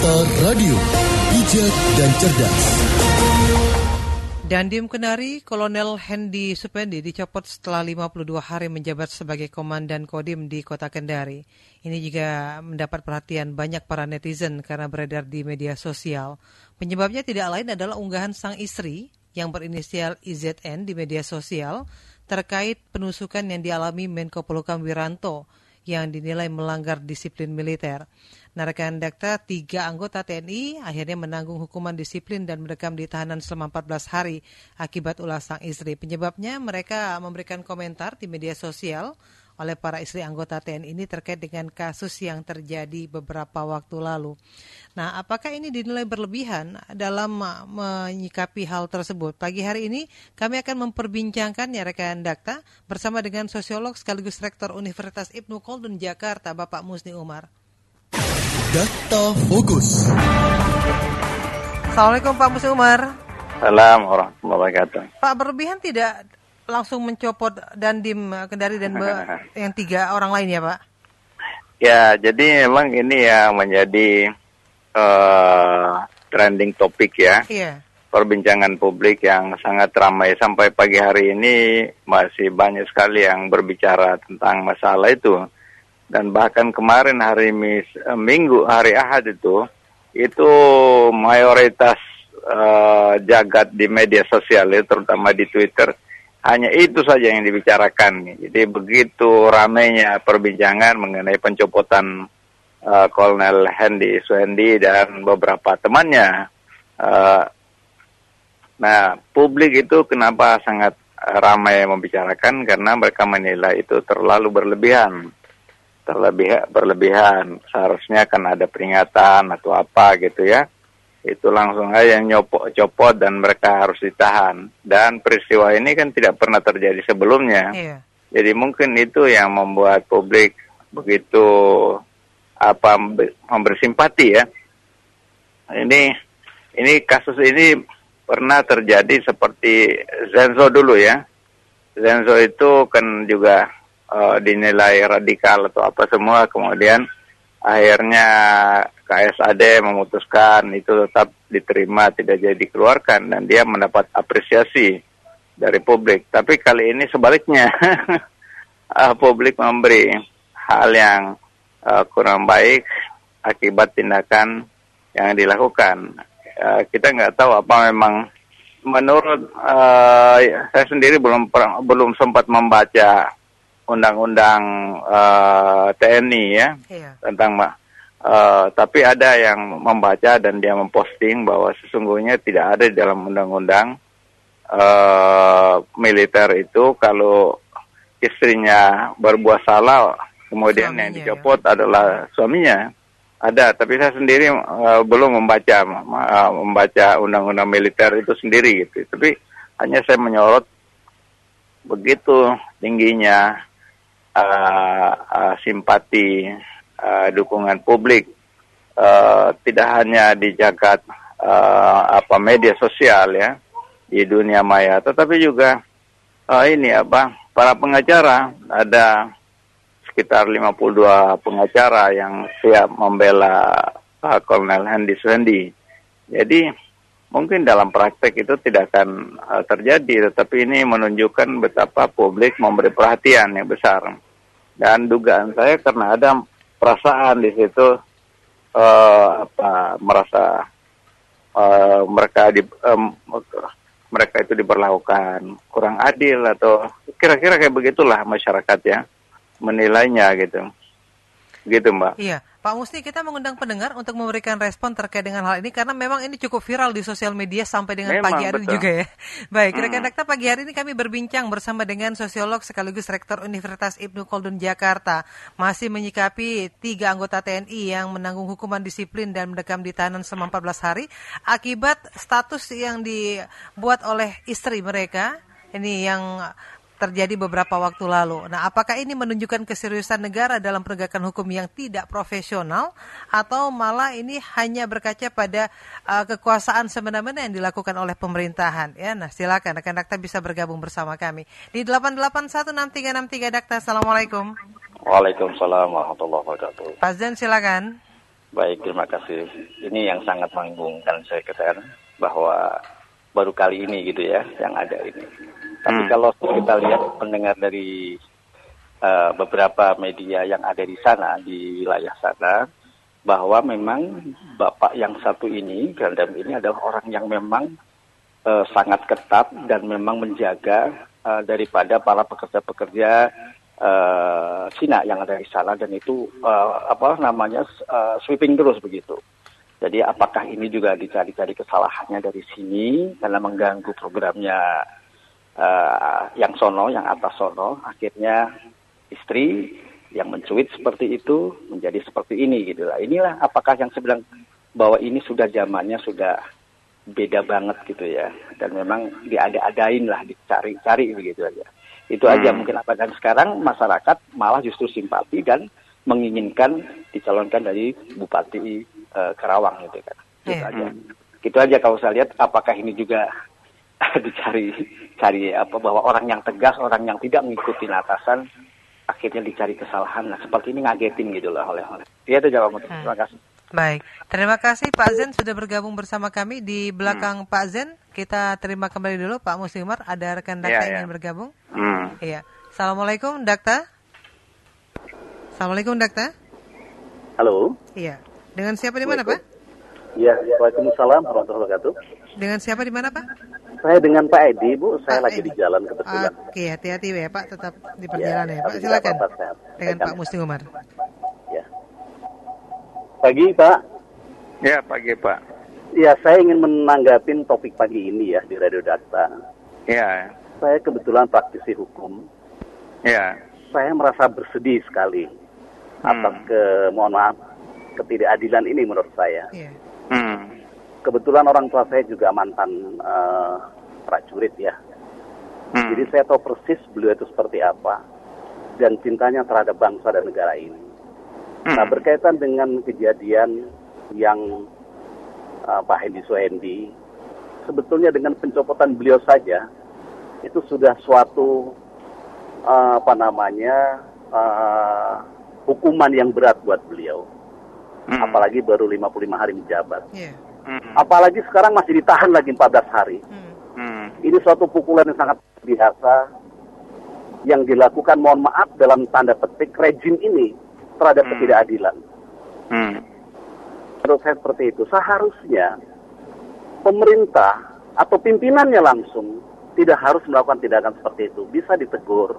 Dakta Radio, bijak dan cerdas. Dandim Kenari, Kolonel Hendy Supendi dicopot setelah 52 hari menjabat sebagai Komandan Kodim di Kota Kendari. Ini juga mendapat perhatian banyak para netizen karena beredar di media sosial. Penyebabnya tidak lain adalah unggahan sang istri yang berinisial IZN di media sosial terkait penusukan yang dialami Menko Polhukam Wiranto yang dinilai melanggar disiplin militer. Nah, rekan dakta, tiga anggota TNI akhirnya menanggung hukuman disiplin dan mendekam di tahanan selama 14 hari akibat ulah sang istri. Penyebabnya mereka memberikan komentar di media sosial oleh para istri anggota TNI ini terkait dengan kasus yang terjadi beberapa waktu lalu. Nah, apakah ini dinilai berlebihan dalam menyikapi hal tersebut? Pagi hari ini kami akan memperbincangkan ya rekan Dakta bersama dengan sosiolog sekaligus rektor Universitas Ibnu Khaldun Jakarta, Bapak Musni Umar. Data Fokus. Assalamualaikum Pak Musa Umar. Salam warahmatullahi wabarakatuh. Pak berlebihan tidak langsung mencopot Dandim Kendari dan yang tiga orang lain ya Pak? Ya, jadi memang ini ya menjadi uh, trending topik ya. Iya. Perbincangan publik yang sangat ramai sampai pagi hari ini masih banyak sekali yang berbicara tentang masalah itu dan bahkan kemarin hari mis, uh, Minggu hari Ahad itu itu mayoritas uh, jagat di media sosial ya, terutama di Twitter hanya itu saja yang dibicarakan. Jadi begitu ramainya perbincangan mengenai pencopotan uh, Kolonel Hendy Suhendi dan beberapa temannya. Uh, nah, publik itu kenapa sangat ramai membicarakan karena mereka menilai itu terlalu berlebihan terlebih berlebihan seharusnya kan ada peringatan atau apa gitu ya itu langsung aja yang nyopot copot dan mereka harus ditahan. Dan peristiwa ini kan tidak pernah terjadi sebelumnya. Iya. jadi mungkin itu yang membuat publik begitu apa memberi simpati ya. Ini ini kasus ini pernah terjadi seperti Zenzo dulu ya. Zenzo itu kan juga uh, dinilai radikal atau apa semua. Kemudian akhirnya KSAD memutuskan itu tetap diterima tidak jadi dikeluarkan dan dia mendapat apresiasi dari publik. Tapi kali ini sebaliknya uh, publik memberi hal yang uh, kurang baik akibat tindakan yang dilakukan. Uh, kita nggak tahu apa memang menurut uh, saya sendiri belum belum sempat membaca undang-undang uh, TNI ya Iya. tentang uh, tapi ada yang membaca dan dia memposting bahwa sesungguhnya tidak ada di dalam undang-undang uh, militer itu kalau istrinya berbuat salah kemudian yang Suaminya, dicopot adalah suaminya. Ada tapi saya sendiri uh, belum membaca uh, membaca undang-undang militer itu sendiri gitu. Tapi hanya saya menyorot begitu tingginya uh, uh, simpati uh, dukungan publik uh, tidak hanya di jagat uh, apa media sosial ya di dunia maya tetapi juga uh, ini apa para pengacara ada sekitar 52 pengacara yang siap membela Pak Kolonel Hendy Suhendi. Jadi mungkin dalam praktek itu tidak akan uh, terjadi, tetapi ini menunjukkan betapa publik memberi perhatian yang besar. Dan dugaan saya karena ada perasaan di situ uh, apa merasa uh, mereka di um, mereka itu diperlakukan kurang adil atau kira-kira kayak begitulah masyarakat ya menilainya gitu. Gitu Mbak. Iya, Pak Musni kita mengundang pendengar untuk memberikan respon terkait dengan hal ini karena memang ini cukup viral di sosial media sampai dengan Memang, pagi hari betul. juga ya. Baik, Hmm. rekan Dakta pagi hari ini kami berbincang bersama dengan sosiolog sekaligus rektor Universitas Ibnu Khaldun Jakarta masih menyikapi tiga anggota TNI yang menanggung hukuman disiplin dan mendekam di tahanan selama 14 hari akibat status yang dibuat oleh istri mereka ini yang terjadi beberapa waktu lalu. Nah, apakah ini menunjukkan keseriusan negara dalam penegakan hukum yang tidak profesional atau malah ini hanya berkaca pada uh, kekuasaan semena-mena yang dilakukan oleh pemerintahan? Ya, nah silakan rekan Dakta bisa bergabung bersama kami di 8816363 Dakta. Assalamualaikum. Waalaikumsalam warahmatullahi wabarakatuh. Pak Zen silakan. Baik, terima kasih. Ini yang sangat membingungkan saya katakan bahwa baru kali ini gitu ya yang ada ini. Tapi Hmm. kalau kita lihat pendengar dari uh, beberapa media yang ada di sana di wilayah sana bahwa memang bapak yang satu ini Gandam ini adalah orang yang memang uh, sangat ketat dan memang menjaga uh, daripada para pekerja-pekerja uh, Cina yang ada di sana dan itu uh, apa namanya uh, sweeping terus begitu. Jadi apakah ini juga dicari-cari kesalahannya dari sini karena mengganggu programnya uh, yang sono, yang atas sono, akhirnya istri yang mencuit seperti itu menjadi seperti ini gitu lah. Inilah apakah yang saya bilang bahwa ini sudah zamannya sudah beda banget gitu ya dan memang diada-adain lah dicari-cari begitu aja. Itu aja Hmm. mungkin apa dan sekarang masyarakat malah justru simpati dan menginginkan dicalonkan dari Bupati eh, Karawang gitu kan. Gitu Iya. aja. Gitu aja kalau saya lihat apakah ini juga dicari cari apa bahwa orang yang tegas, orang yang tidak mengikuti atasan akhirnya dicari kesalahan. Nah, seperti ini ngagetin gitu lah oleh oleh. Dia itu jawaban. Hmm. Terima kasih. Baik, terima kasih Pak Zen sudah bergabung bersama kami di belakang Pak Zen. Kita terima kembali dulu Pak Muslimar. Ada rekan Dakta Iya, yang iya. ingin bergabung? Hmm. Iya. Assalamualaikum Dakta. Assalamualaikum Dakta. Halo. Iya. Dengan siapa di mana Pak? Ya, Waalaikumsalam warahmatullahi wabarakatuh. Dengan siapa di mana Pak? Saya dengan Pak Edi, Bu. Saya Pak lagi Edi. di jalan kebetulan. Oke, hati-hati ya Pak, tetap di perjalanan ya, Pak. tapi Silakan. apa-apa, sehat. Dengan. Pak Musti Umar. Ya. Pagi, Pak. Ya pagi Pak. Ya, saya ingin menanggapi topik pagi ini ya di Radio Dakta. Ya, Saya kebetulan praktisi hukum. ya. Saya merasa bersedih sekali atas Hmm. ke mohon maaf ketidakadilan ini menurut saya. Iya. Hmm. Kebetulan orang tua saya juga mantan eh, prajurit ya. Hmm. Jadi saya tahu persis beliau itu seperti apa dan cintanya terhadap bangsa dan negara ini. Hmm. Nah berkaitan dengan kejadian yang uh, Pak Hendi Suhendi, sebetulnya dengan pencopotan beliau saja itu sudah suatu uh, apa namanya uh, hukuman yang berat buat beliau. Hmm. Apalagi baru 55 hari menjabat. Iya. Hmm. Apalagi sekarang masih ditahan lagi 14 hari. Hmm. Hmm. Ini suatu pukulan yang sangat biasa yang dilakukan mohon maaf dalam tanda petik rejim ini terhadap Hmm. ketidakadilan. Hmm. Menurut saya seperti itu. Seharusnya pemerintah atau pimpinannya langsung tidak harus melakukan tindakan seperti itu. Bisa ditegur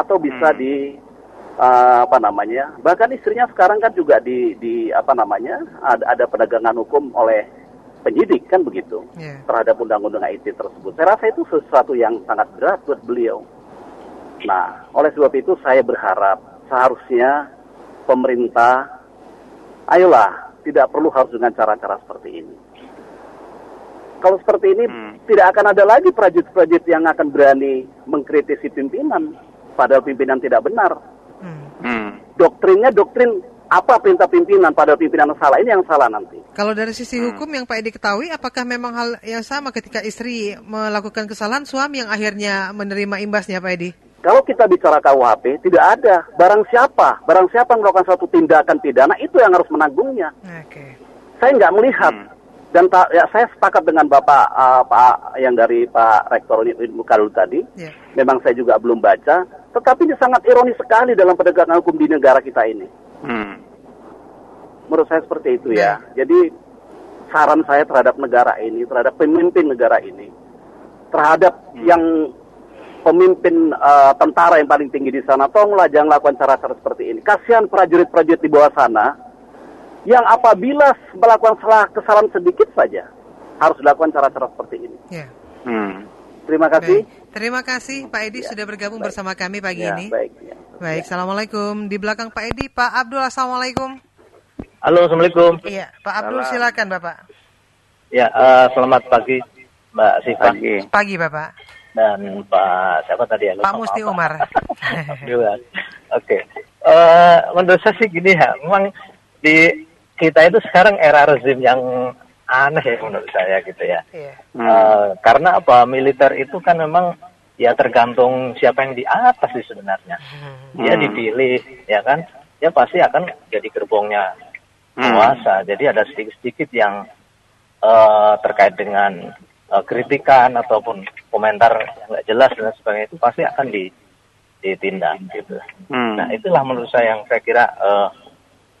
atau bisa Hmm. di eh, apa namanya? Bahkan istrinya sekarang kan juga di di apa namanya? ada, ada penegangan hukum oleh penyidik kan begitu Iya. terhadap undang-undang IT tersebut. Saya rasa itu sesuatu yang sangat berat buat beliau. Nah, oleh sebab itu saya berharap seharusnya pemerintah, ayolah, tidak perlu harus dengan cara-cara seperti ini. Kalau seperti ini, Hmm. tidak akan ada lagi prajurit-prajurit yang akan berani mengkritisi pimpinan, padahal pimpinan tidak benar. Hmm. Hmm. Doktrinnya doktrin apa perintah pimpinan, padahal pimpinan yang salah, ini yang salah nanti. Kalau dari sisi Hmm. hukum yang Pak Edi ketahui, apakah memang hal yang sama ketika istri melakukan kesalahan, suami yang akhirnya menerima imbasnya, Pak Edi? Kalau kita bicara KUHP, tidak ada. Barang siapa, barang siapa yang melakukan suatu tindakan pidana, itu yang harus menanggungnya. Oke. Saya nggak melihat. Hmm. Dan ta- ya, saya sepakat dengan Bapak uh, Pak yang dari Pak Rektor Mukalul tadi. Ya. Memang saya juga belum baca. Tetapi ini sangat ironis sekali dalam penegakan hukum di negara kita ini. Hmm. Menurut saya seperti itu ya. Jadi saran saya terhadap negara ini, terhadap pemimpin negara ini, terhadap yang pemimpin eh, tentara yang paling tinggi di sana, tolonglah jangan lakukan cara-cara seperti ini. Kasihan prajurit-prajurit di bawah sana yang apabila melakukan salah kesalahan sedikit saja harus dilakukan cara-cara seperti ini. Ya. Hmm. Terima kasih. Baik. Terima kasih Pak Edi sudah bergabung bersama kami pagi Ya, ini. baik. ya. Baik, Assalamualaikum. Di belakang Pak Edi, Pak Abdul, Assalamualaikum. Halo, Assalamualaikum. Iya, Pak Abdul Salam. silakan Bapak. Ya, eh, selamat pagi Mbak Siva Pagi. Pagi Bapak. dan Pak siapa tadi ya? Pak Musti apa. Umar. Oke. Eh, menurut saya sih gini ya, memang di kita itu sekarang era rezim yang aneh ya menurut saya gitu ya. Iya. Hmm. Eh, karena apa? Militer itu kan memang ya tergantung siapa yang di atas sih sebenarnya. Dia Hmm. dipilih, ya kan? Dia pasti akan jadi gerbongnya penguasa. Jadi ada sedikit-sedikit yang eh, terkait dengan eh, kritikan ataupun komentar yang nggak jelas dan sebagainya itu pasti akan di, ditindak gitu. Hmm. Nah itulah menurut saya yang saya kira eh,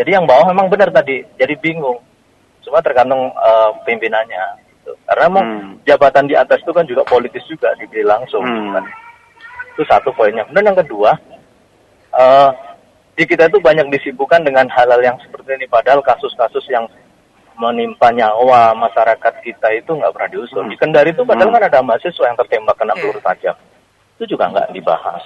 jadi yang bawah memang benar tadi jadi bingung. Cuma tergantung eh, pimpinannya. Gitu. Karena mau Hmm. jabatan di atas itu kan juga politis juga dipilih langsung. Hmm. Kan. Itu satu poinnya. Kemudian yang kedua, eh di kita itu banyak disibukkan dengan hal-hal yang seperti ini. Padahal kasus-kasus yang menimpa nyawa masyarakat kita itu nggak pernah diusut. Di Kendari itu padahal kan ada mahasiswa yang tertembak kena Iya. peluru tajam. Itu juga nggak dibahas.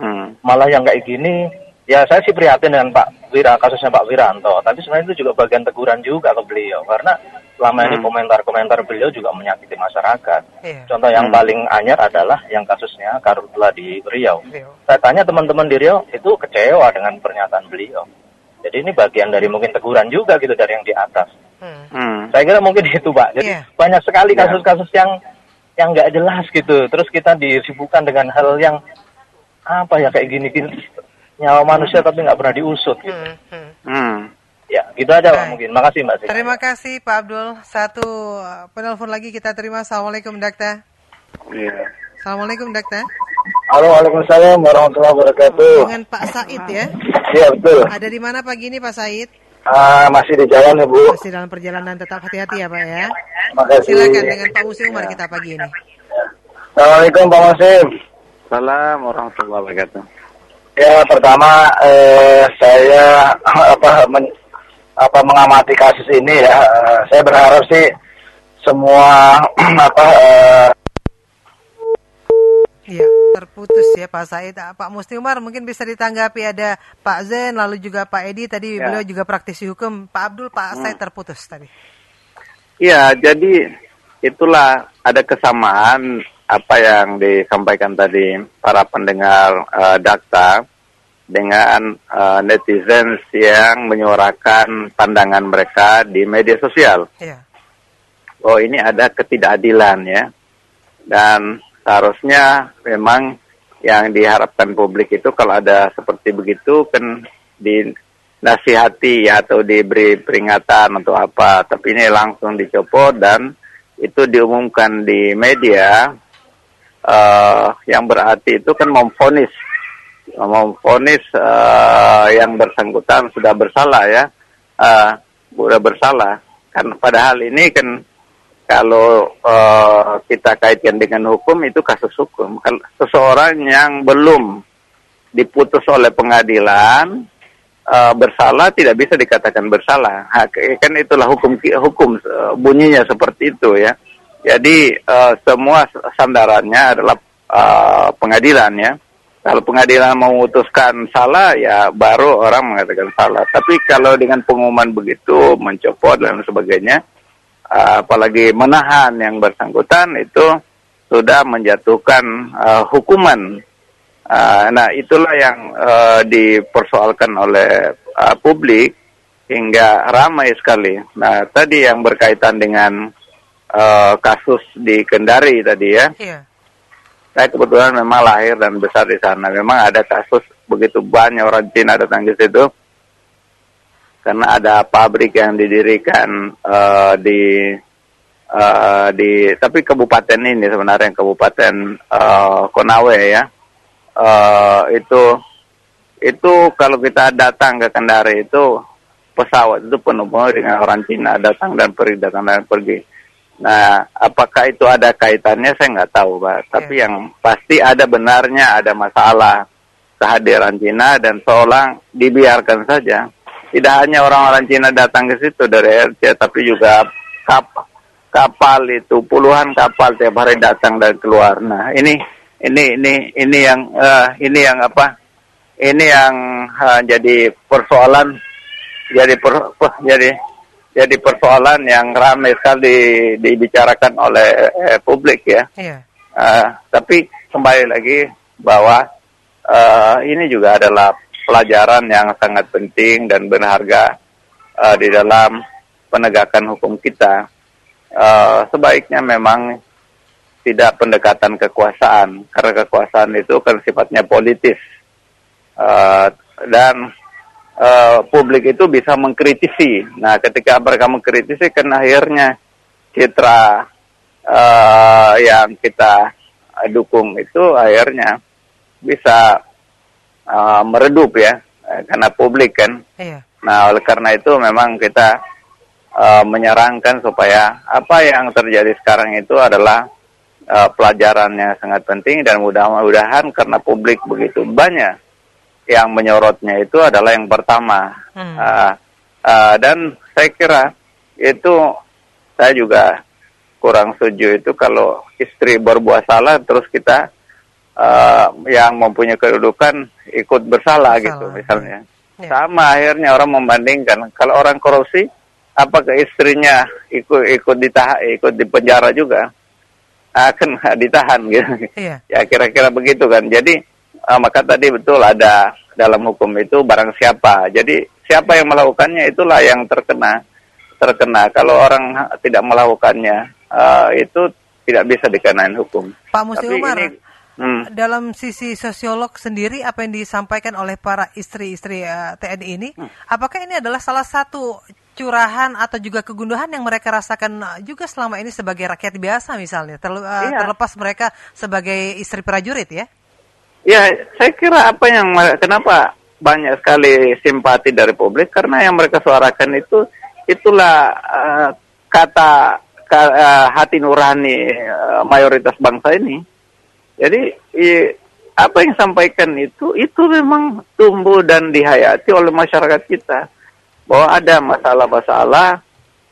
Hmm. Malah yang kayak gini, ya saya sih prihatin dengan Pak Wira, kasusnya Pak Wiranto. Tapi sebenarnya itu juga bagian teguran juga ke beliau. Karena selama ini Hmm. komentar-komentar beliau juga menyakiti masyarakat. Iya. Contoh yang Hmm. paling anyar adalah yang kasusnya Karutla di Riau. Iya. Saya tanya teman-teman di Riau itu kecewa dengan pernyataan beliau. Jadi ini bagian dari mungkin teguran juga gitu dari yang di atas. Hmm. Hmm. Saya kira mungkin itu Pak. Jadi Iya. banyak sekali Iya. kasus-kasus yang yang nggak jelas gitu. Terus kita disibukkan dengan hal yang apa ya kayak gini gini nyawa manusia tapi nggak pernah diusut gitu. Hmm. Hmm. Ya gitu aja Pak mungkin. Makasih Mbak Sri. Terima kasih Pak Abdul. Satu uh, penelpon lagi kita terima. Assalamualaikum Dakta. Iya. Assalamualaikum Dakta. Halo, Waalaikumsalam warahmatullahi wabarakatuh. Dengan Pak Said ya. Iya betul. Ada di mana pagi ini Pak Said? Ah, masih di jalan ya Bu. Masih dalam perjalanan tetap hati-hati ya Pak ya. Makasih. Silakan dengan Pak Musi Umar kita pagi ini. Assalamualaikum Pak Masim. Salam warahmatullahi wabarakatuh. Ya pertama eh, saya apa men- apa mengamati kasus ini ya. eh, saya berharap sih semua apa eh, Iya, terputus ya Pak Said. Ah, Pak Musti Umar mungkin bisa ditanggapi ada Pak Zen lalu juga Pak Edi tadi Ya. beliau juga praktisi hukum. Pak Abdul, Pak Said terputus tadi. Iya, jadi itulah ada kesamaan apa yang disampaikan tadi para pendengar Dakta dengan eh, netizen yang menyuarakan pandangan mereka di media sosial. Iya. Oh ini ada ketidakadilan ya. Dan seharusnya memang yang diharapkan publik itu kalau ada seperti begitu kan dinasihati ya atau diberi peringatan atau apa. Tapi ini langsung dicopot dan itu diumumkan di media eh, yang berarti itu kan memfonis memfonis eh, yang bersangkutan sudah bersalah ya. Eh, sudah bersalah. Kan padahal ini kan kalau eh, kita kaitkan dengan hukum itu kasus hukum. Kalau seseorang yang belum diputus oleh pengadilan eh, bersalah tidak bisa dikatakan bersalah. Kan itulah hukum hukum bunyinya seperti itu ya. Jadi eh, semua sandarannya adalah eh, pengadilan ya. Kalau pengadilan memutuskan salah ya baru orang mengatakan salah. Tapi kalau dengan pengumuman begitu mencopot dan sebagainya Uh, apalagi menahan yang bersangkutan itu sudah menjatuhkan uh, hukuman. Uh, nah itulah yang uh, dipersoalkan oleh uh, publik hingga ramai sekali. Nah tadi yang berkaitan dengan uh, kasus di Kendari tadi ya, Iya. Saya kebetulan memang lahir dan besar di sana. Memang ada kasus begitu banyak orang Cina datang ke situ karena ada pabrik yang didirikan eh, di eh, di tapi kabupaten ini sebenarnya kabupaten eh, Konawe ya Eh, itu itu kalau kita datang ke Kendari itu pesawat itu penuh-penuh dengan orang Cina datang dan pergi datang dan pergi. Nah, apakah itu ada kaitannya saya nggak tahu, Pak. Tapi yang pasti ada benarnya ada masalah kehadiran Cina dan seolah dibiarkan saja. Tidak hanya orang-orang Cina datang ke situ dari RC, tapi juga kap kapal itu puluhan kapal tiap hari datang dan keluar. Nah, ini ini ini ini yang eh, ini yang apa? Ini yang eh, jadi persoalan jadi per, per- jadi jadi persoalan yang ramai sekali dibicarakan oleh eh, publik ya. Iya. Eh, tapi kembali lagi bahwa eh, ini juga adalah pelajaran yang sangat penting dan berharga eh, di dalam penegakan hukum kita. Eh, sebaiknya memang tidak pendekatan kekuasaan karena kekuasaan itu kan sifatnya politis Eh, dan eh, publik itu bisa mengkritisi. Nah, ketika mereka mengkritisi kan akhirnya citra eh, yang kita dukung itu akhirnya bisa eh, meredup ya karena publik kan. Iya. Nah, oleh karena itu memang kita eh, menyarankan supaya apa yang terjadi sekarang itu adalah eh, pelajaran yang sangat penting dan mudah-mudahan karena publik begitu banyak yang menyorotnya itu adalah yang pertama. Hmm. Eh, eh, dan saya kira itu saya juga kurang setuju itu kalau istri berbuat salah terus kita eh, yang mempunyai kedudukan ikut bersalah, Bersalah, gitu misalnya. Ya. Sama akhirnya orang membandingkan kalau orang korupsi apakah istrinya ikut ikut ditahan ikut di penjara juga akan ditahan gitu. Iya. Ya kira-kira begitu kan. Jadi eh, maka tadi betul ada dalam hukum itu barang siapa. Jadi siapa yang melakukannya itulah yang terkena terkena. Kalau orang ha- tidak melakukannya eh, itu tidak bisa dikenain hukum. Pak Musti Tapi Umar, ini- hmm. dalam sisi sosiolog sendiri apa yang disampaikan oleh para istri-istri eh, TNI ini, Hmm. apakah ini adalah salah satu curahan atau juga kegundahan yang mereka rasakan eh, juga selama ini sebagai rakyat biasa misalnya, eh, Iya. terlepas mereka sebagai istri prajurit ya? Ya, saya kira apa yang kenapa banyak sekali simpati dari publik? Karena yang mereka suarakan itu itulah eh, kata ka- eh, hati nurani eh, mayoritas bangsa ini. Jadi i- apa yang sampaikan itu itu memang tumbuh dan dihayati oleh masyarakat kita. Bahwa ada masalah-masalah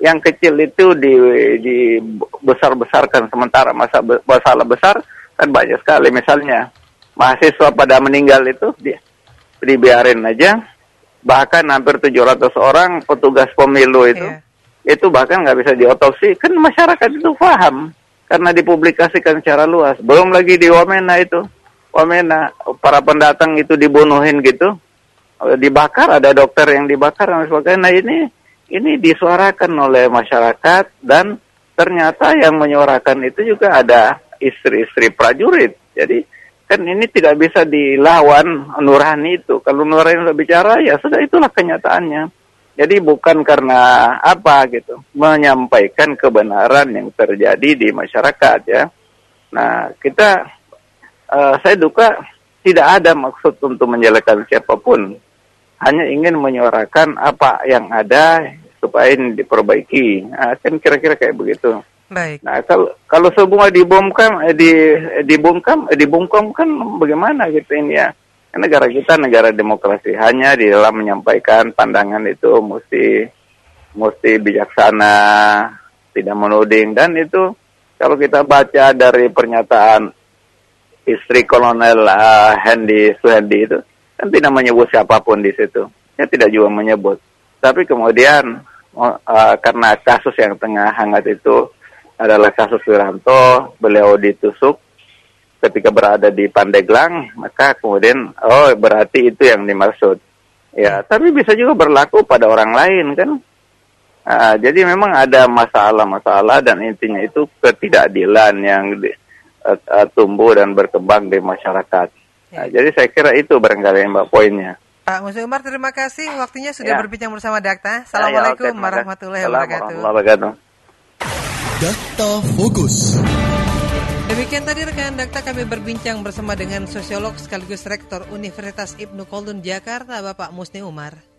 yang kecil itu di, dibesar-besarkan sementara masa masalah besar kan banyak sekali misalnya mahasiswa pada meninggal itu di, dibiarin aja. Bahkan hampir 700 orang petugas pemilu itu Iya. itu bahkan nggak bisa diotopsi. Kan masyarakat itu paham karena dipublikasikan secara luas. Belum lagi di Wamena itu. Wamena para pendatang itu dibunuhin gitu. Dibakar ada dokter yang dibakar dan sebagainya. Nah ini ini disuarakan oleh masyarakat dan ternyata yang menyuarakan itu juga ada istri-istri prajurit. Jadi kan ini tidak bisa dilawan nurani itu kalau nurani sudah bicara ya sudah itulah kenyataannya jadi bukan karena apa gitu, menyampaikan kebenaran yang terjadi di masyarakat ya. Nah kita, eh, saya duka tidak ada maksud untuk menjelekkan siapa pun, hanya ingin menyuarakan apa yang ada supaya ini diperbaiki. Nah, kan kira-kira kayak begitu. Baik. Nah kalau kalau semua dibomkam, eh, di dibungkam, eh, dibungkam kan bagaimana gitu ini ya? Kan Negara kita negara demokrasi hanya di dalam menyampaikan pandangan itu mesti mesti bijaksana, tidak menuding dan itu kalau kita baca dari pernyataan istri Kolonel uh, Hendy Suhendi itu kan tidak menyebut siapa pun di situ, ya tidak juga menyebut. Tapi kemudian uh, karena kasus yang tengah hangat itu adalah kasus Wiranto, beliau ditusuk ketika berada di Pandeglang, maka kemudian oh berarti itu yang dimaksud. Ya, tapi bisa juga berlaku pada orang lain kan. Ah, jadi memang ada masalah-masalah dan intinya itu ketidakadilan yang di, eh, tumbuh dan berkembang di masyarakat. Nah, jadi saya kira itu barangkali mbak poinnya. Pak Musti Umar terima kasih waktunya sudah Ya. berbincang bersama Dakta. Ya, ya, Assalamualaikum Assalamualaikum wabarakatuh. warahmatullahi wabarakatuh. Dakta Fokus. Demikian tadi rekan Dakta kami berbincang bersama dengan sosiolog sekaligus rektor Universitas Ibnu Khaldun Jakarta Bapak Musni Umar.